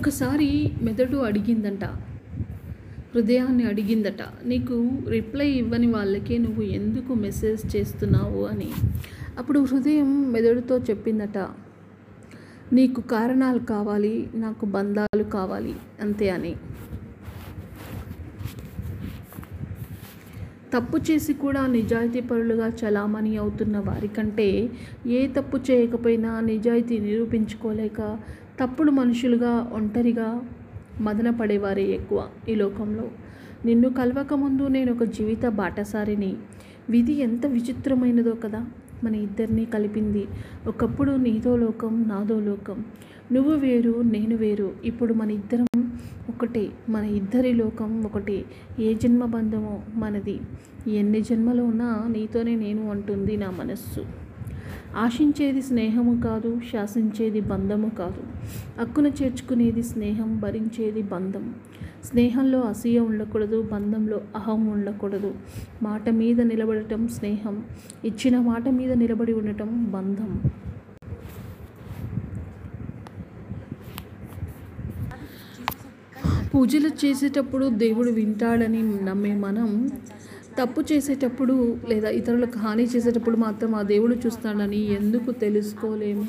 ఒకసారి మెదడు అడిగిందంట హృదయాన్ని అడిగిందట నీకు రిప్లై ఇవ్వని వాళ్ళకే నువ్వు ఎందుకు మెసేజ్ చేస్తున్నావు అని. అప్పుడు హృదయం మెదడుతో చెప్పిందట నీకు కారణాలు కావాలి నాకు బంధాలు కావాలి అంతే అని. తప్పు చేసి కూడా నిజాయితీ పరులుగా చలామణి అవుతున్న వారికంటే ఏ తప్పు చేయకపోయినా నిజాయితీ నిరూపించుకోలేక తప్పుడు మనుషులుగా ఒంటరిగా మదన పడేవారే ఎక్కువ ఈ లోకంలో. నిన్ను కలవక ముందు నేను ఒక జీవిత బాటసారిని. విధి ఎంత విచిత్రమైనదో కదా! మన ఇద్దరిని కలిపింది. ఒకప్పుడు నీదో లోకం నాదో లోకం. నువ్వు వేరు నేను వేరు. ఇప్పుడు మన ఇద్దరం ఒకటే మన ఇద్దరి లోకం ఒకటే ఏ జన్మ బంధమో మనది. ఎన్ని జన్మలు ఉన్నా నీతోనే నేను అంటుంది నా మనస్సు. ఆశించేది స్నేహము కాదు శాసించేది బంధము కాదు. అక్కున చేర్చుకునేది స్నేహం భరించేది బంధం. స్నేహంలో అసూయ ఉండకూడదు బంధంలో అహం ఉండకూడదు. మాట మీద నిలబడటం స్నేహం. ఇచ్చిన మాట మీద నిలబడి ఉండటం బంధం. పూజలు చేసేటప్పుడు దేవుడు వింటాడని నమ్మే మనం తప్పు చేసేటప్పుడు లేదా ఇతరులకు హాని చేసేటప్పుడు మాత్రం ఆ దేవుడు చూస్తాడని ఎందుకు తెలుసుకోలేము?